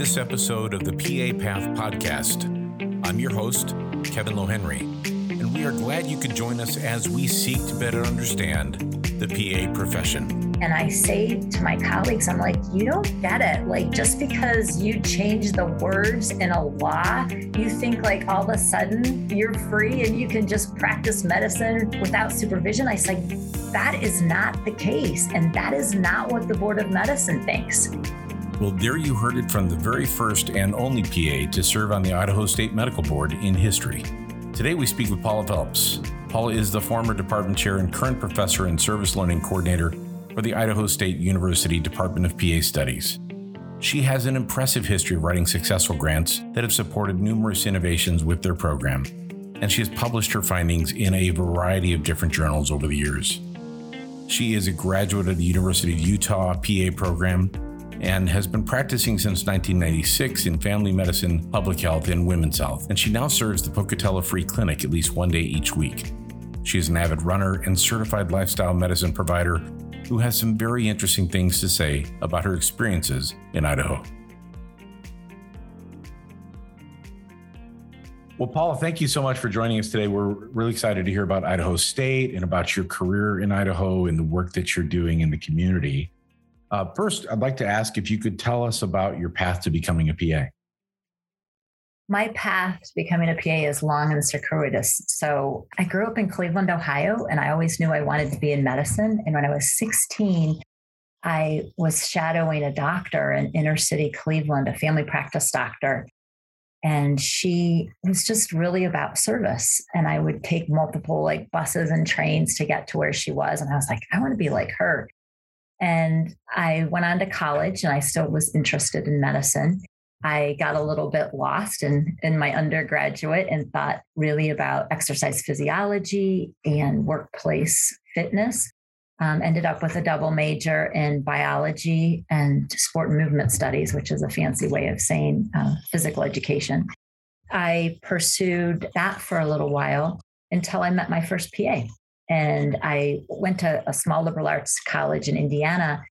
this episode of the PA Path Podcast. I'm your host, Kevin Lohenry, and we are glad you could join us as we seek to better understand the PA profession. And I say to my colleagues, I'm like, you don't get it. Like, just because you change the words in a law, you think like all of a sudden you're free and you can just practice medicine without supervision. I say, that is not the case. And that is not what the Board of Medicine thinks. Well, there you heard it from the very first and only PA to serve on the Idaho State Medical Board in history. Today we speak with Paula Phelps. Paula is the former department chair and current professor and service learning coordinator for the Idaho State University Department of PA Studies. She has an impressive history of writing successful grants that have supported numerous innovations with their program, and she has published her findings in a variety of different journals over the years. She is a graduate of the University of Utah PA program and has been practicing since 1996 in family medicine, public health, and women's health. And she now serves the Pocatello Free Clinic at least one day each week. She is an avid runner and certified lifestyle medicine provider who has some very interesting things to say about her experiences in Idaho. Well, Paula, thank you so much for joining us today. We're really excited to hear about Idaho State and about your career in Idaho and the work that you're doing in the community. Uh, first, I'd like to ask if you could tell us about your path to becoming a PA. My path to becoming a PA is long and circuitous. So I grew up in Cleveland, Ohio, and I always knew I wanted to be in medicine. And when I was 16, I was shadowing a doctor in inner city Cleveland, a family practice doctor. And she was just really about service. And I would take multiple like buses and trains to get to where she was. And I was like, I want to be like her. And I went on to college and I still was interested in medicine. I got a little bit lost in, in my undergraduate and thought really about exercise physiology and workplace fitness. Um, ended up with a double major in biology and sport and movement studies, which is a fancy way of saying uh, physical education. I pursued that for a little while until I met my first PA. And I went to a small liberal arts college in Indiana.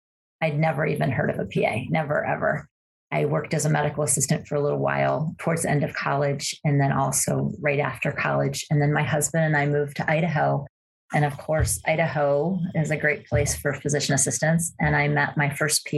I'd never even heard of a PA, never, ever. I worked as a medical assistant for a little while towards the end of college and then also right after college. And then my husband and I moved to Idaho. And of course, Idaho is a great place for physician assistants. And I met my first PA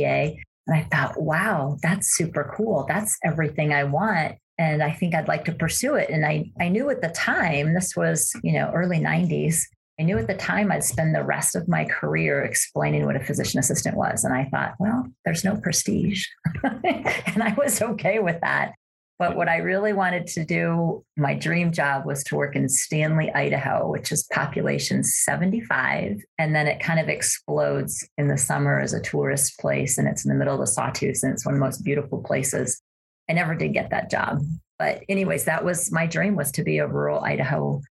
and I thought, wow, that's super cool. That's everything I want. And I think I'd like to pursue it. And I, I knew at the time, this was, you know, early 90s, I knew at the time I'd spend the rest of my career explaining what a physician assistant was. And I thought, well, there's no prestige. and I was okay with that. But what I really wanted to do, my dream job was to work in Stanley, Idaho, which is population 75. And then it kind of explodes in the summer as a tourist place. And it's in the middle of the Sawtooth and it's one of the most beautiful places. I never did get that job. But anyways, that was my dream was to be a rural Idaho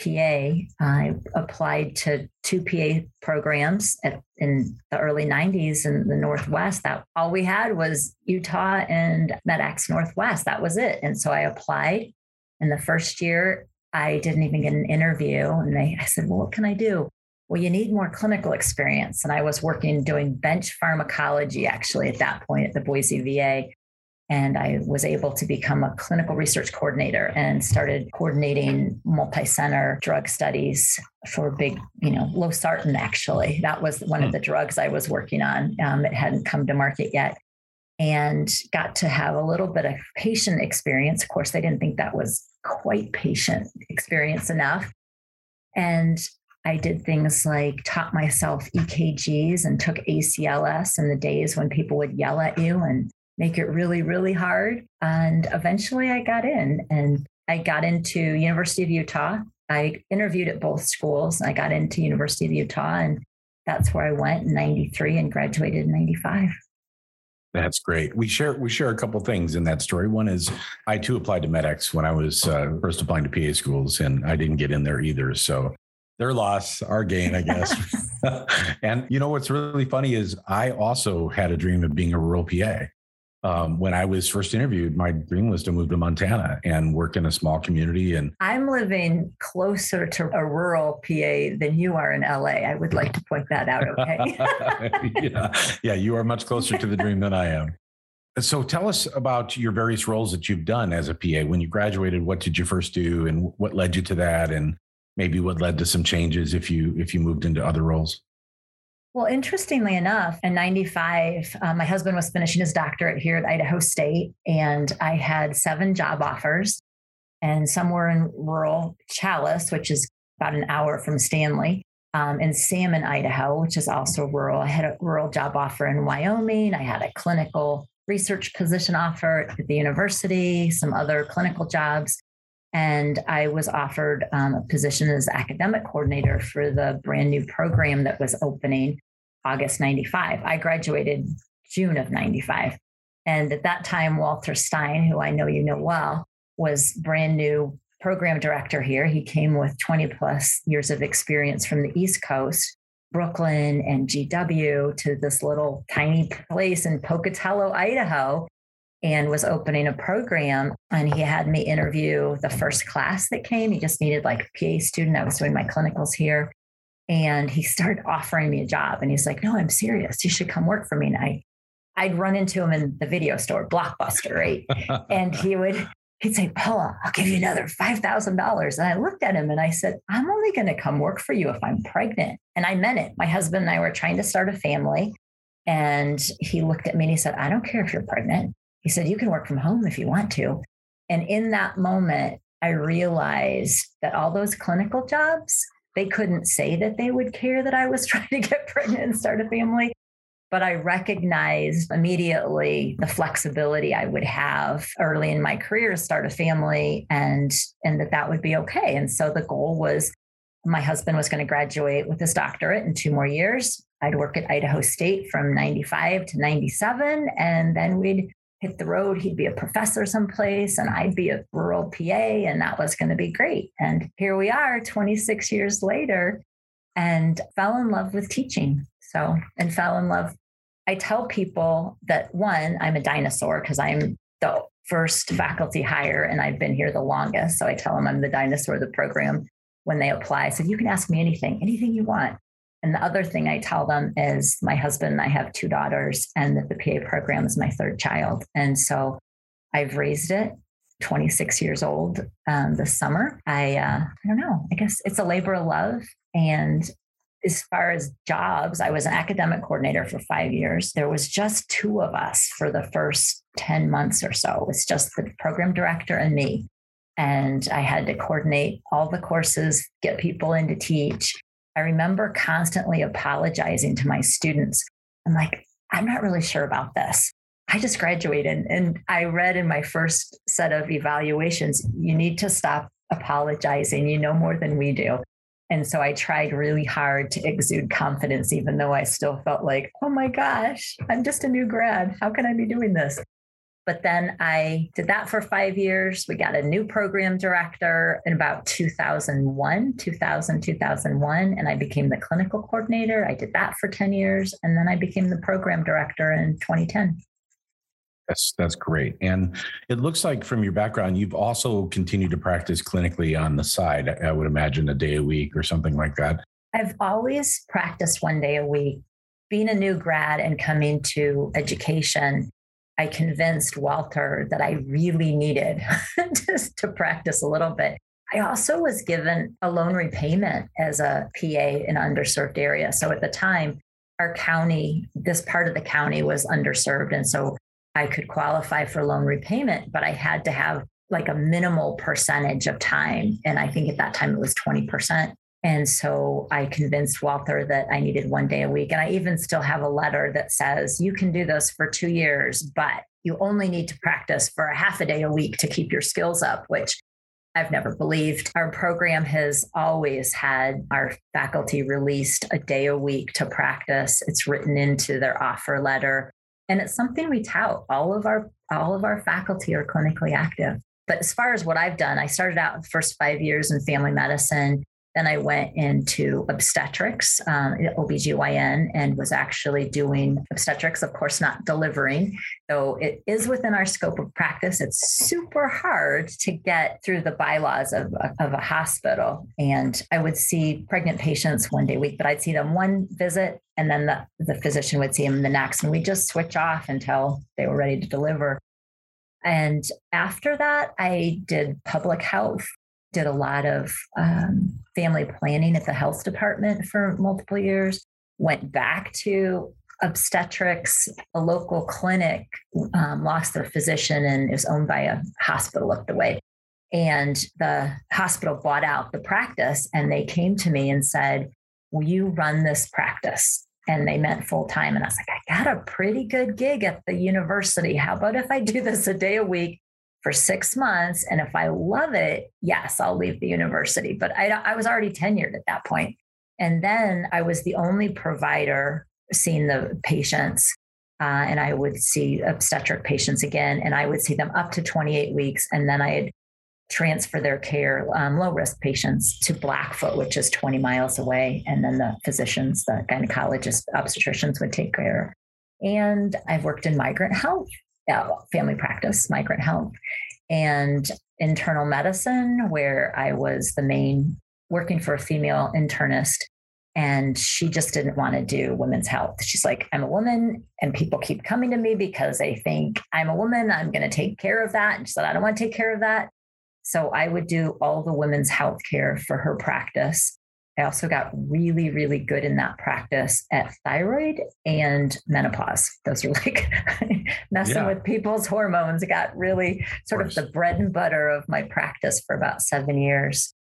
PA. I applied to two PA programs at, in the early 90s in the Northwest. That all we had was Utah and MEDEX Northwest. That was it. And so I applied. In the first year, I didn't even get an interview. And they, I said, Well, what can I do? Well, you need more clinical experience. And I was working doing bench pharmacology actually at that point at the Boise VA and I was able to become a clinical research coordinator and started coordinating multi-center drug studies for big, you know, losartan. Actually, that was one of hmm. the drugs I was working on. Um, it hadn't come to market yet, and got to have a little bit of patient experience. Of course, they didn't think that was quite patient experience enough, and I did things like taught myself EKGs and took ACLS in the days when people would yell at you and make it really, really hard. And eventually I got in and I got into University of Utah. I interviewed at both schools. I got into University of Utah and that's where I went in 93 and graduated in 95. That's great. We share we share a couple things in that story. One is I too applied to MEDEX when I was uh, first applying to PA schools, and I didn't get in there either. So their loss, our gain, I guess. and you know what's really funny is I also had a dream of being a rural PA um, when I was first interviewed, my dream was to move to Montana and work in a small community. And I'm living closer to a rural PA than you are in LA. I would like to point that out. Okay. yeah. yeah, you are much closer to the dream than I am. So tell us about your various roles that you've done as a PA. When you graduated, what did you first do and what led you to that and maybe what led to some changes if you if you moved into other roles? Well, interestingly enough, in 95, um, my husband was finishing his doctorate here at Idaho State, and I had seven job offers, and some were in rural Challis, which is about an hour from Stanley, um, in Salmon, Idaho, which is also rural. I had a rural job offer in Wyoming. I had a clinical research position offer at the university, some other clinical jobs. And I was offered um, a position as academic coordinator for the brand new program that was opening August 95. I graduated June of 95. And at that time, Walter Stein, who I know you know well, was brand new program director here. He came with 20 plus years of experience from the East Coast, Brooklyn and GW to this little tiny place in Pocatello, Idaho, and was opening a program. And he had me interview the first class that came. He just needed like a PA student. I was doing my clinicals here. And he started offering me a job. And he's like, No, I'm serious. You should come work for me. And I, I'd run into him in the video store, Blockbuster, right? and he would he'd say, Paula, I'll give you another $5,000. And I looked at him and I said, I'm only going to come work for you if I'm pregnant. And I meant it. My husband and I were trying to start a family. And he looked at me and he said, I don't care if you're pregnant. He said, You can work from home if you want to. And in that moment, I realized that all those clinical jobs, they couldn't say that they would care that I was trying to get pregnant and start a family but I recognized immediately the flexibility I would have early in my career to start a family and and that that would be okay. And so the goal was my husband was going to graduate with his doctorate in two more years. I'd work at Idaho State from 95 to 97 and then we'd hit the road. He'd be a professor someplace and I'd be a rural PA and that was going to be great. And here we are 26 years later and fell in love with teaching. So, and fell in love. I tell people that one, I'm a dinosaur because I'm the first faculty hire and I've been here the longest. So I tell them I'm the dinosaur of the program when they apply. So you can ask me anything, anything you want. And the other thing I tell them is my husband and I have two daughters, and that the PA program is my third child. And so I've raised it 26 years old um, this summer. I, uh, I don't know, I guess it's a labor of love. And as far as jobs, I was an academic coordinator for five years. There was just two of us for the first 10 months or so. It's just the program director and me. And I had to coordinate all the courses, get people in to teach. I remember constantly apologizing to my students. I'm like, I'm not really sure about this. I just graduated and I read in my first set of evaluations, you need to stop apologizing. You know more than we do. And so I tried really hard to exude confidence, even though I still felt like, oh my gosh, I'm just a new grad. How can I be doing this? But then I did that for five years. We got a new program director in about 2001, 2000, 2001, and I became the clinical coordinator. I did that for 10 years. And then I became the program director in 2010. That's that's great. And it looks like from your background, you've also continued to practice clinically on the side. I would imagine a day a week or something like that. I've always practiced one day a week. Being a new grad and coming to education, I convinced Walter that I really needed just to practice a little bit. I also was given a loan repayment as a PA in underserved area. So at the time, our county, this part of the county was underserved. And so I could qualify for loan repayment, but I had to have like a minimal percentage of time. And I think at that time it was 20%. And so I convinced Walter that I needed one day a week. And I even still have a letter that says, you can do this for two years, but you only need to practice for a half a day a week to keep your skills up, which I've never believed. Our program has always had our faculty released a day a week to practice. It's written into their offer letter and it's something we tout all of our all of our faculty are clinically active but as far as what i've done i started out the first five years in family medicine Then I went into obstetrics, um, OBGYN, and was actually doing obstetrics, of course, not delivering, though it is within our scope of practice. It's super hard to get through the bylaws of, of a hospital. And I would see pregnant patients one day a week, but I'd see them one visit and then the, the physician would see them the next. And we just switch off until they were ready to deliver. And after that, I did public health did a lot of um, family planning at the health department for multiple years, went back to obstetrics. A local clinic um, lost their physician and is owned by a hospital up the way. And the hospital bought out the practice and they came to me and said, Will you run this practice? And they meant full time. And I was like, I got a pretty good gig at the university. How about if I do this a day a week for six months. And if I love it, yes, I'll leave the university. But I, I was already tenured at that point. And then I was the only provider seeing the patients. Uh, and I would see obstetric patients again, and I would see them up to 28 weeks. And then I'd transfer their care, um, low risk patients, to Blackfoot, which is 20 miles away. And then the physicians, the gynecologists, obstetricians would take care. And I've worked in migrant health uh, family practice, migrant health, and internal medicine, where I was the main working for a female internist. And she just didn't want to do women's health. She's like, I'm a woman, and people keep coming to me because they think I'm a woman. I'm going to take care of that. And she said, I don't want to take care of that. So I would do all the women's health care for her practice. I also got really, really good in that practice at thyroid and menopause. Those are like messing yeah. with people's hormones. It got really sort of, of the bread and butter of my practice for about seven years.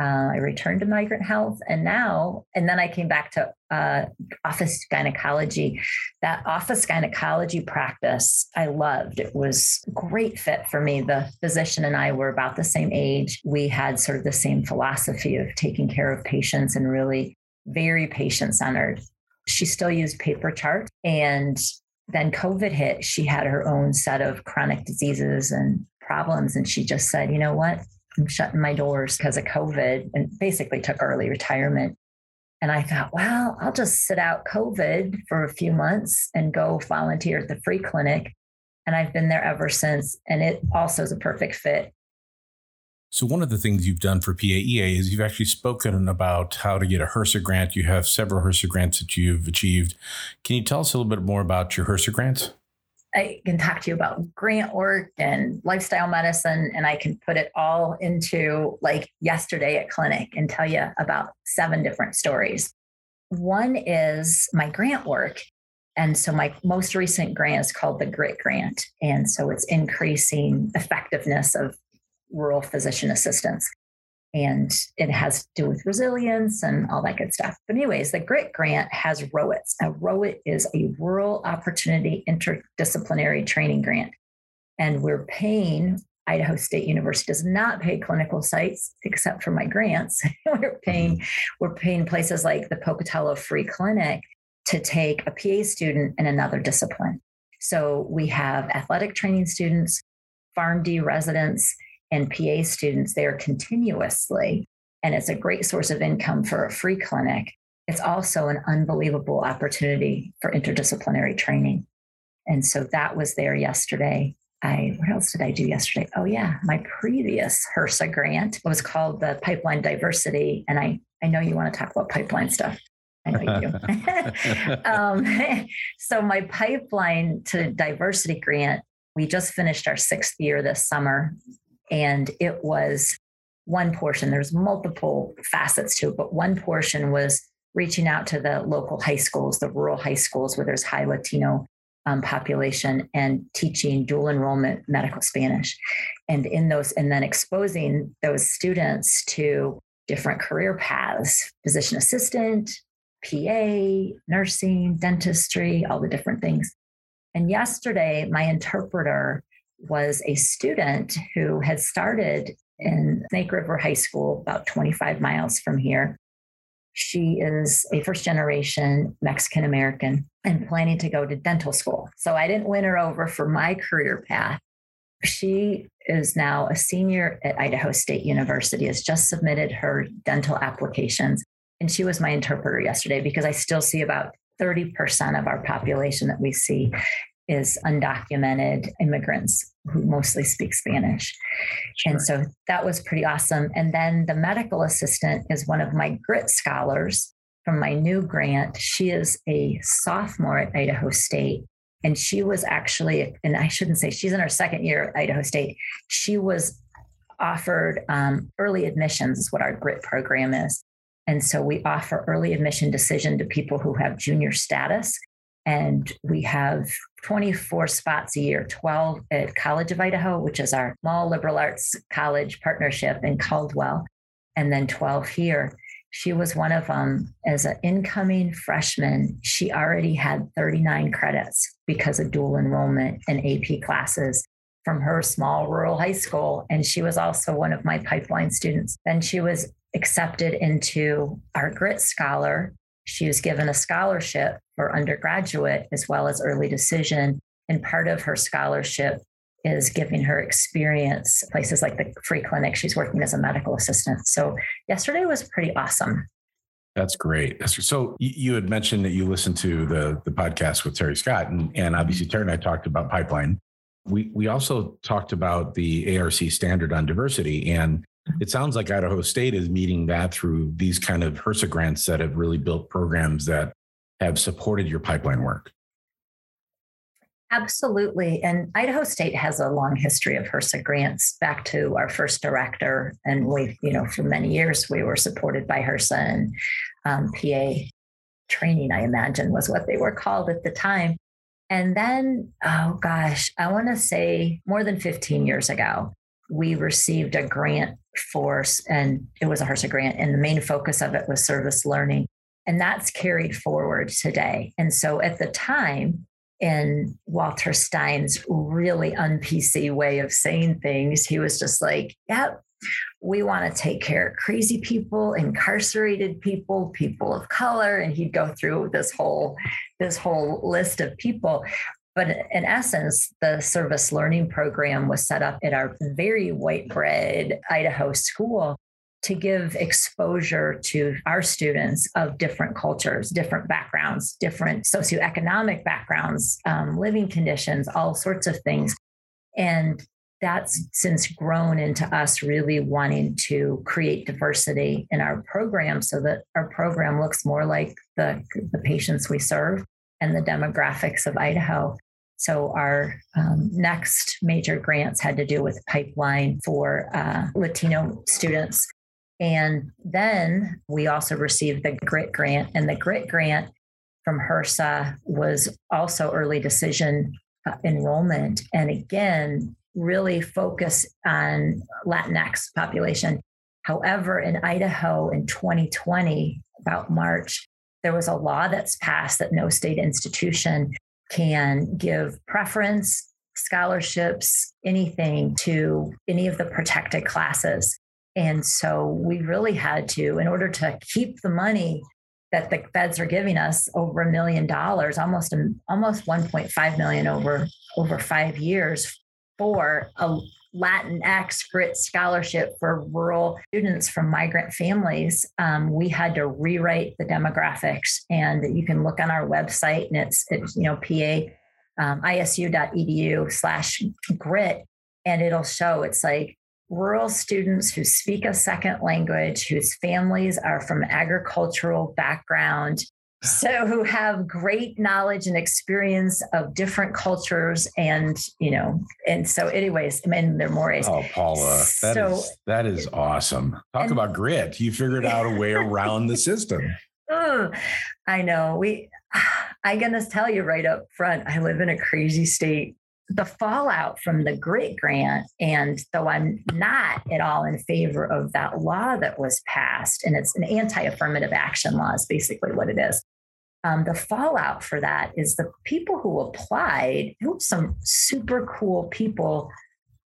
Uh, I returned to migrant health, and now, and then I came back to uh, office gynecology. That office gynecology practice I loved. It was a great fit for me. The physician and I were about the same age. We had sort of the same philosophy of taking care of patients and really very patient centered. She still used paper charts, and then COVID hit. She had her own set of chronic diseases and problems, and she just said, "You know what? I'm shutting my doors because of COVID and basically took early retirement. And I thought, well, I'll just sit out COVID for a few months and go volunteer at the free clinic. And I've been there ever since. And it also is a perfect fit. So, one of the things you've done for PAEA is you've actually spoken about how to get a HRSA grant. You have several HRSA grants that you've achieved. Can you tell us a little bit more about your HRSA grants? I can talk to you about grant work and lifestyle medicine, and I can put it all into like yesterday at clinic and tell you about seven different stories. One is my grant work. And so my most recent grant is called the GRIT grant. And so it's increasing effectiveness of rural physician assistance and it has to do with resilience and all that good stuff. But, anyways, the GRIT grant has ROITs. Now, ROIT is a Rural Opportunity Interdisciplinary Training Grant, and we're paying. Idaho State University does not pay clinical sites except for my grants. we're mm-hmm. paying we're paying places like the Pocatello Free Clinic to take a PA student in another discipline. So we have athletic training students, PharmD residents, and PA students there continuously. And it's a great source of income for a free clinic. It's also an unbelievable opportunity for interdisciplinary training. And so that was there yesterday. I what else did I do yesterday? Oh yeah, my previous HRSA grant was called the Pipeline Diversity, and I I know you want to talk about pipeline stuff. I know you um, so my pipeline to diversity grant, we just finished our sixth year this summer, and it was one portion, there's multiple facets to it, but one portion was reaching out to the local high schools, the rural high schools where there's high Latino um, population and teaching dual enrollment medical Spanish. And in those, and then exposing those students to different career paths, physician assistant, PA, nursing, dentistry, all the different things. And yesterday, my interpreter was a student who had started in Snake River High School, about 25 miles from here. She is a first generation Mexican American and planning to go to dental school. So I didn't win her over for my career path, she is now a senior at Idaho State University, has just submitted her dental applications. And she was my interpreter yesterday because I still see about 30% of our population that we see is undocumented immigrants who mostly speak Spanish. Sure. And so that was pretty awesome. And then the medical assistant is one of my grit scholars from my new grant. She is a sophomore at Idaho State. And she was actually, and I shouldn't say she's in her second year at Idaho State. She was offered um, early admissions, is what our grit program is. And so we offer early admission decision to people who have junior status and we have 24 spots a year 12 at College of Idaho, which is our small liberal arts college partnership in Caldwell, and then 12 here. She was one of them as an incoming freshman. She already had 39 credits because of dual enrollment in AP classes from her small rural high school. And she was also one of my pipeline students. Then she was accepted into our Grit Scholar she was given a scholarship for undergraduate as well as early decision. And part of her scholarship is giving her experience places like the free clinic. She's working as a medical assistant. So yesterday was pretty awesome. That's great. So you had mentioned that you listened to the the podcast with Terry Scott, and, and obviously Terry and I talked about pipeline. We we also talked about the ARC standard on diversity, and it sounds like Idaho State is meeting that through these kind of HRSA grants that have really built programs that have supported your pipeline work. Absolutely. And Idaho State has a long history of HRSA grants back to our first director. And we, you know, for many years we were supported by HRSA and um, PA training, I imagine was what they were called at the time. And then, oh gosh, I want to say more than 15 years ago, we received a grant force and it was a HRSA grant and the main focus of it was service learning and that's carried forward today. And so at the time in walter stein's really un-pc way of saying things he was just like yep we want to take care of crazy people incarcerated people people of color and he'd go through this whole this whole list of people but in essence, the service learning program was set up at our very white bread Idaho school to give exposure to our students of different cultures, different backgrounds, different socioeconomic backgrounds, um, living conditions, all sorts of things. And that's since grown into us really wanting to create diversity in our program so that our program looks more like the, the patients we serve and the demographics of Idaho. So our um, next major grants had to do with pipeline for uh, Latino students. And then we also received the GRIT grant, and the GRIT grant from HRSA was also early decision uh, enrollment. And again, really focus on Latinx population. However, in Idaho in 2020, about March, there was a law that's passed that no state institution can give preference, scholarships, anything to any of the protected classes. And so we really had to, in order to keep the money that the feds are giving us over a million dollars, almost almost 1.5 million over over five years for a Latinx Grit scholarship for rural students from migrant families, um, we had to rewrite the demographics. And you can look on our website, and it's, it's you know pa um, isu.edu slash grit, and it'll show it's like rural students who speak a second language, whose families are from agricultural background, so who have great knowledge and experience of different cultures and you know and so anyways in their mores oh paula that so, is, that is awesome. Talk and, about grit. You figured out a way around the system. Oh, i know. We i'm gonna tell you right up front i live in a crazy state. The fallout from the grit grant and though i'm not at all in favor of that law that was passed and it's an anti-affirmative action law is basically what it is um, the fallout for that is the people who applied, some super cool people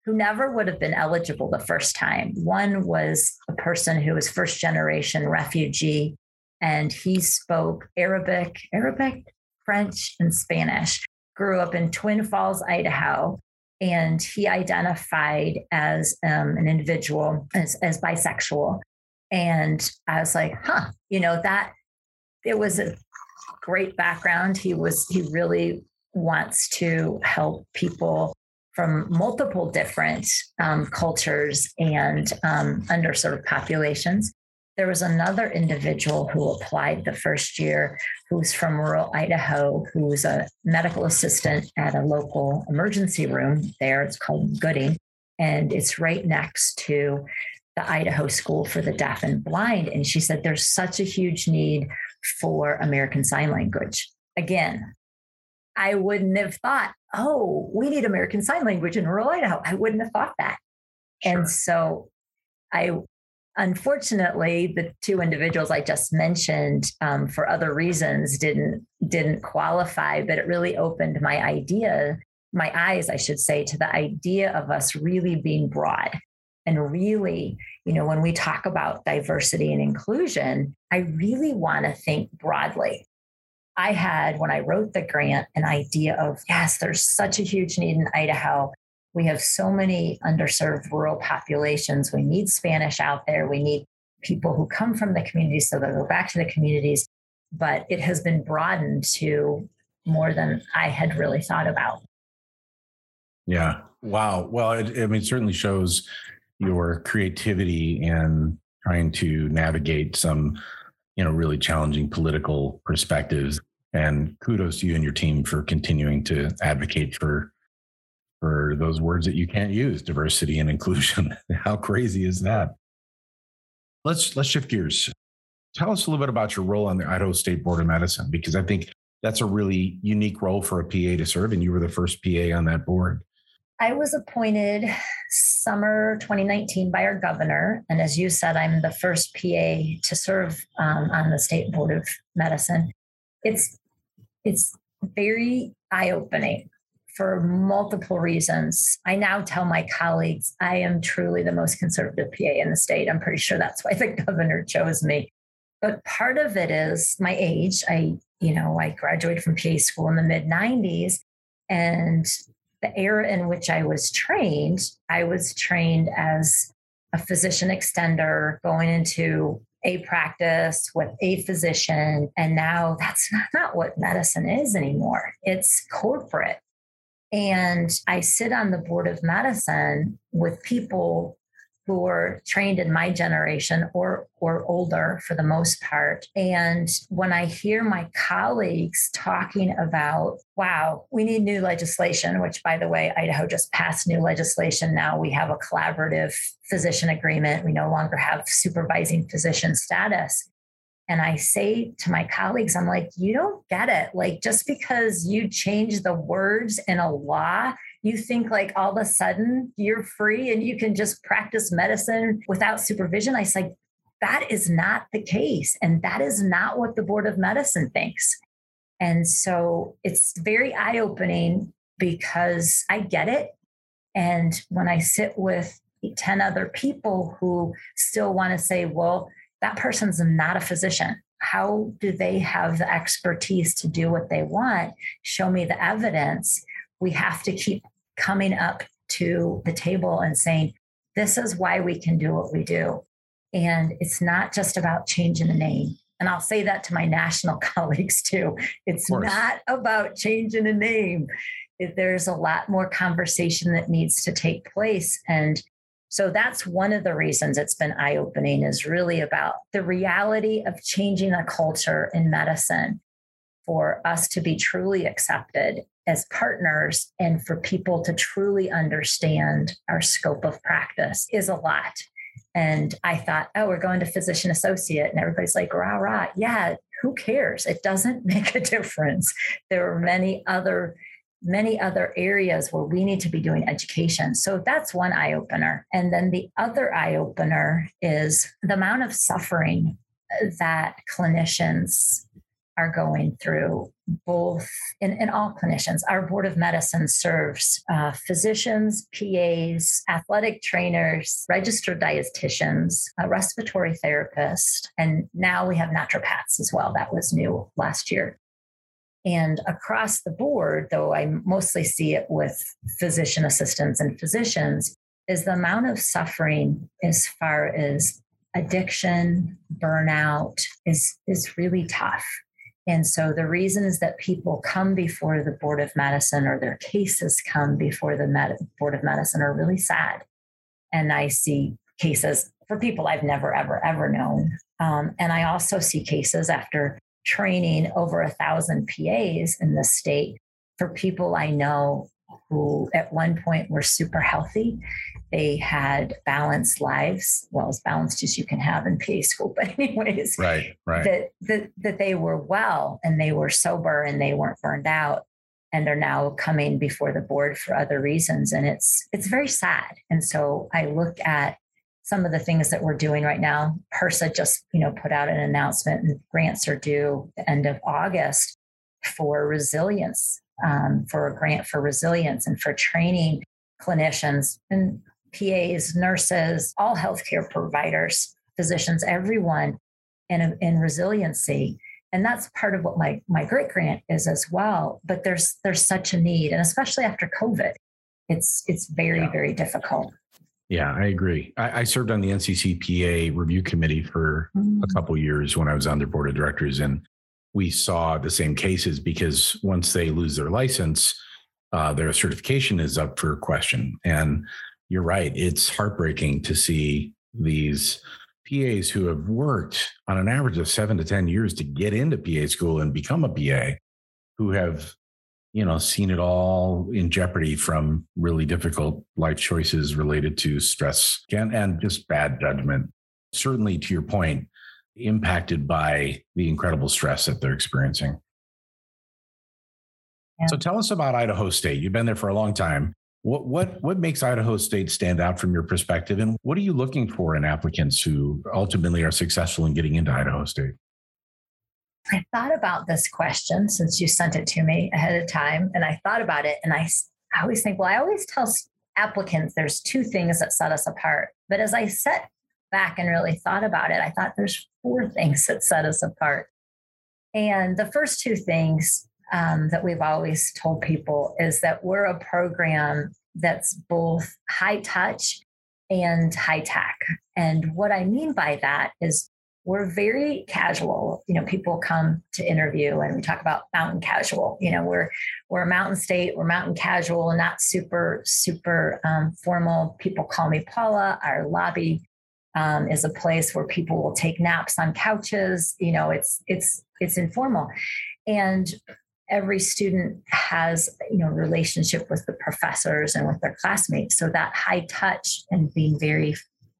who never would have been eligible the first time. One was a person who was first generation refugee, and he spoke Arabic, Arabic, French, and Spanish. Grew up in Twin Falls, Idaho, and he identified as um, an individual as, as bisexual and i was like huh you know that it was a great background he was he really wants to help people from multiple different um, cultures and um, underserved populations there was another individual who applied the first year who's from rural Idaho, who's a medical assistant at a local emergency room there. It's called Gooding, and it's right next to the Idaho School for the Deaf and Blind. And she said there's such a huge need for American Sign Language. Again, I wouldn't have thought, oh, we need American Sign Language in rural Idaho. I wouldn't have thought that. Sure. And so I unfortunately the two individuals i just mentioned um, for other reasons didn't didn't qualify but it really opened my idea my eyes i should say to the idea of us really being broad and really you know when we talk about diversity and inclusion i really want to think broadly i had when i wrote the grant an idea of yes there's such a huge need in idaho we have so many underserved rural populations. We need Spanish out there. We need people who come from the communities so they go back to the communities. But it has been broadened to more than I had really thought about. Yeah. Wow. Well, it, I mean, it certainly shows your creativity and trying to navigate some, you know, really challenging political perspectives. And kudos to you and your team for continuing to advocate for for those words that you can't use diversity and inclusion. How crazy is that? Let's let's shift gears. Tell us a little bit about your role on the idaho state board of medicine because i think that's a really unique role for a pa to serve and you were the first pa on that board i was appointed summer 2019 by our governor and as you said i'm the first pa to serve um, on the state board of medicine it's it's very eye-opening for multiple reasons. I now tell my colleagues I am truly the most conservative PA in the state. I'm pretty sure that's why the governor chose me. But part of it is my age. I, you know, I graduated from PA school in the mid 90s. And the era in which I was trained, I was trained as a physician extender going into a practice with a physician. And now that's not what medicine is anymore. It's corporate. And I sit on the board of medicine with people who are trained in my generation or or older for the most part. And when i hear my colleagues talking about wow we need new legislation which by the way idaho just passed new legislation. Now we have a collaborative physician agreement. We no longer have supervising physician status. And I say to my colleagues, I'm like, you don't get it. Like, just because you change the words in a law, you think like all of a sudden you're free and you can just practice medicine without supervision. I say, that is not the case. And that is not what the Board of Medicine thinks. And so it's very eye opening because I get it. And when I sit with 10 other people who still want to say, well, that person's not a physician. How do they have the expertise to do what they want? Show me the evidence. We have to keep coming up to the table and saying, this is why we can do what we do. And it's not just about changing the name. And I'll say that to my national colleagues too. It's not about changing a name. There's a lot more conversation that needs to take place. And so that's one of the reasons it's been eye opening is really about the reality of changing a culture in medicine for us to be truly accepted as partners and for people to truly understand our scope of practice is a lot. And I thought, oh, we're going to physician associate. And everybody's like, rah, rah. Yeah, who cares? It doesn't make a difference. There are many other many other areas where we need to be doing education. So that's one eye opener. And then the other eye opener is the amount of suffering that clinicians are going through, both in, in all clinicians. Our Board of Medicine serves uh, physicians, PAs, athletic trainers, registered dietitians, respiratory therapist, and now we have naturopaths as well. That was new last year. And across the board, though I mostly see it with physician assistants and physicians, is the amount of suffering as far as addiction, burnout is, is really tough. And so the reasons that people come before the Board of Medicine or their cases come before the Med- Board of Medicine are really sad. And I see cases for people I've never, ever, ever known. Um, and I also see cases after training over a thousand PAs in the state for people I know who at one point were super healthy. They had balanced lives, well, as balanced as you can have in PA school, but anyways, right, right. That, that that they were well and they were sober and they weren't burned out. And they're now coming before the board for other reasons. And it's it's very sad. And so i look at some of the things that we're doing right now. HRSA just you know put out an announcement and grants are due the end of august for resilience um, for a grant for resilience and for training clinicians and PAs, nurses, all healthcare providers, physicians, everyone in, in resiliency. And that's part of what my, my grit grant is as well. But there's there's such a need, and especially after COVID, it's it's very, yeah. very difficult. Yeah, I agree. I, I, served on the NCCPA review committee for mm-hmm. a mm. couple years when I was on their board of directors, and we saw the same cases because once they lose their license, uh, their certification is up for question. And you're right; it's heartbreaking to see these PAs who have worked on an average of seven to ten years to get into PA school and become a PA, who have you know seen it all in jeopardy from really difficult life choices related to stress and, and just bad judgment certainly to your point impacted by the incredible stress that they're experiencing. Yeah. So tell us about Idaho State. You've been there for a long time. What what what makes Idaho State stand out from your perspective, and what are you looking for in applicants who ultimately are successful in getting into Idaho State? I thought about this question since you sent it to me ahead of time, and I thought about it, and I, I always think, well, I always tell applicants there's two things that set us apart. But as I set back and really thought about it, I thought there's four things that set us apart. And the first two things um, that we've always told people is that we're a program that's both high touch and high tech. And what I mean by that is we're very casual. You know, people come to interview and we talk about mountain casual. You know, we're we're a mountain state, we're mountain casual, not super super um, formal. People call me Paula. Our lobby um, is a place where people will take naps on couches. You know, it's it's it's informal, and every student has you know relationship with the professors and with their classmates. So that high touch and being very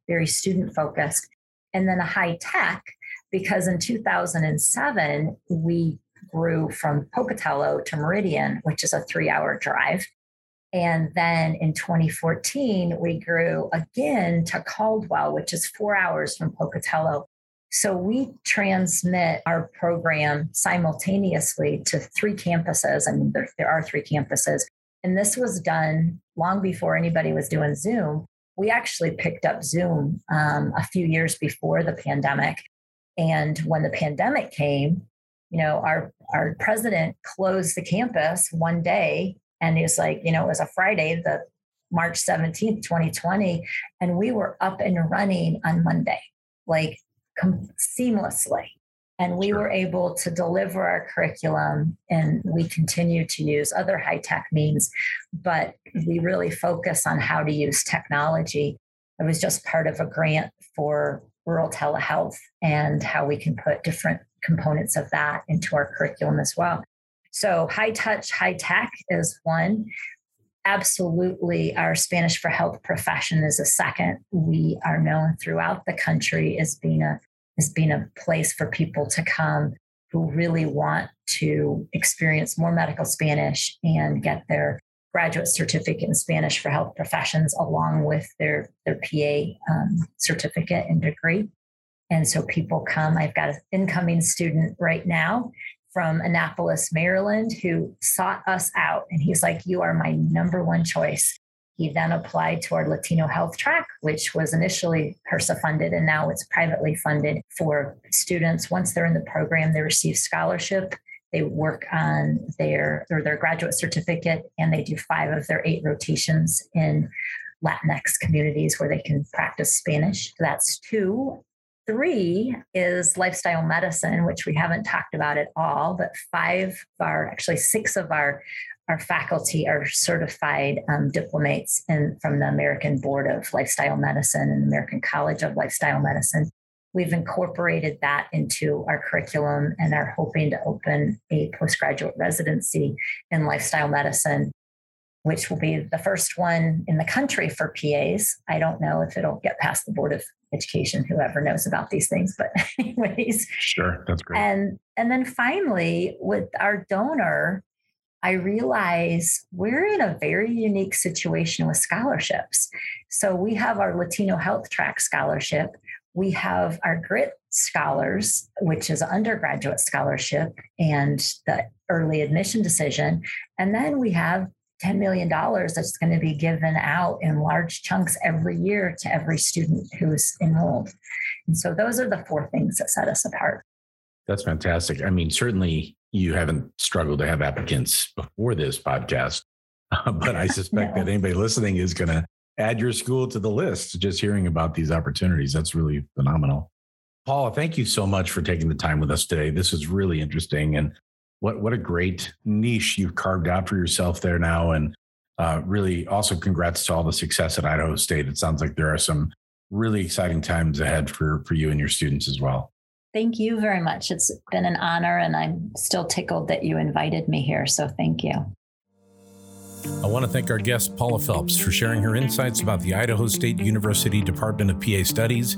very student focused, and then a high tech because in 2007 we grew from Pocatello to Meridian, which is a three hour drive. And then in 2014, we grew again to Caldwell, which is four hours from Pocatello. So we transmit our program simultaneously to three campuses. I mean, there, there are three campuses. And this was done long before anybody was doing Zoom. We actually picked up Zoom um, a few years before the pandemic. And when the pandemic came, you know, our, our president closed the campus one day and he was like, you know, it was a Friday, the March 17th, 2020, and we were up and running on Monday, like com- seamlessly. And we were able to deliver our curriculum, and we continue to use other high tech means, but we really focus on how to use technology. It was just part of a grant for rural telehealth and how we can put different components of that into our curriculum as well. So, high touch, high tech is one. Absolutely, our Spanish for Health profession is a second. We are known throughout the country as being a as being a place for people to come who really want to experience more medical Spanish and get their graduate certificate in Spanish for health professions along with their their PA um, certificate and degree. And so people come. I've got an incoming student right now from Annapolis, Maryland, who sought us out. And he's like, You are my number one choice. He then applied to our Latino Health Track, which was initially HRSA funded, and now it's privately funded for students. Once they're in the program, they receive scholarship They work on their or their graduate certificate, and they do five of their eight rotations in Latinx communities where they can practice Spanish. That's two. Three is lifestyle medicine, which we haven't talked about at all, but five of our, actually six of our, our faculty are certified um, diplomates in, from the American Board of Lifestyle Medicine and American College of Lifestyle Medicine. We've incorporated that into our curriculum and are hoping to open a postgraduate residency in lifestyle medicine which will be the first one in the country for PAs. I don't know if it'll get past the Board of Education, whoever knows about these things, but anyways. Sure, that's great. And and then finally, with our donor, I realize we're in a very unique situation with scholarships. So we have our Latino Health Track scholarship. We have our GRIT scholars, which is an undergraduate scholarship and the early admission decision. And then we have $10 million that's going to be given out in large chunks every year to every student who's enrolled. And so those are the four things that set us apart. That's fantastic. I mean, certainly you haven't struggled to have applicants before this podcast, but I suspect no. that anybody listening is going to add your school to the list just hearing about these opportunities. That's really phenomenal. Paula, thank you so much for taking the time with us today. This is really interesting. And what what a great niche you've carved out for yourself there now, and uh, really also congrats to all the success at Idaho State. It sounds like there are some really exciting times ahead for for you and your students as well. Thank you very much. It's been an honor, and I'm still tickled that you invited me here. So thank you. I want to thank our guest, Paula Phelps, for sharing her insights about the Idaho State University Department of PA Studies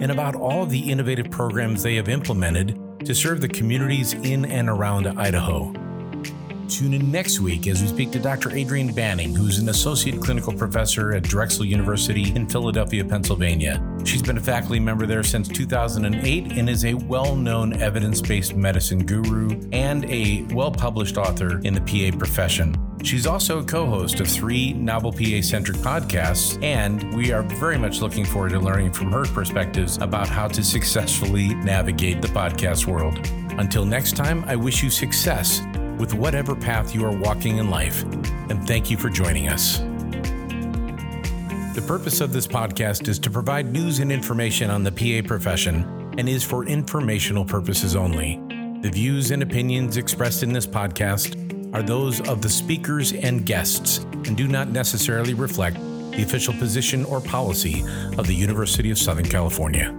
and about all of the innovative programs they have implemented to serve the communities in and around Idaho. Tune in next week as we speak to Dr. Adrienne Banning, who's an associate clinical professor at Drexel University in Philadelphia, Pennsylvania. She's been a faculty member there since 2008 and is a well known evidence based medicine guru and a well published author in the PA profession. She's also a co host of three novel PA centric podcasts, and we are very much looking forward to learning from her perspectives about how to successfully navigate the podcast world. Until next time, I wish you success with whatever path you are walking in life, and thank you for joining us. The purpose of this podcast is to provide news and information on the PA profession and is for informational purposes only. The views and opinions expressed in this podcast are those of the speakers and guests and do not necessarily reflect the official position or policy of the University of Southern California.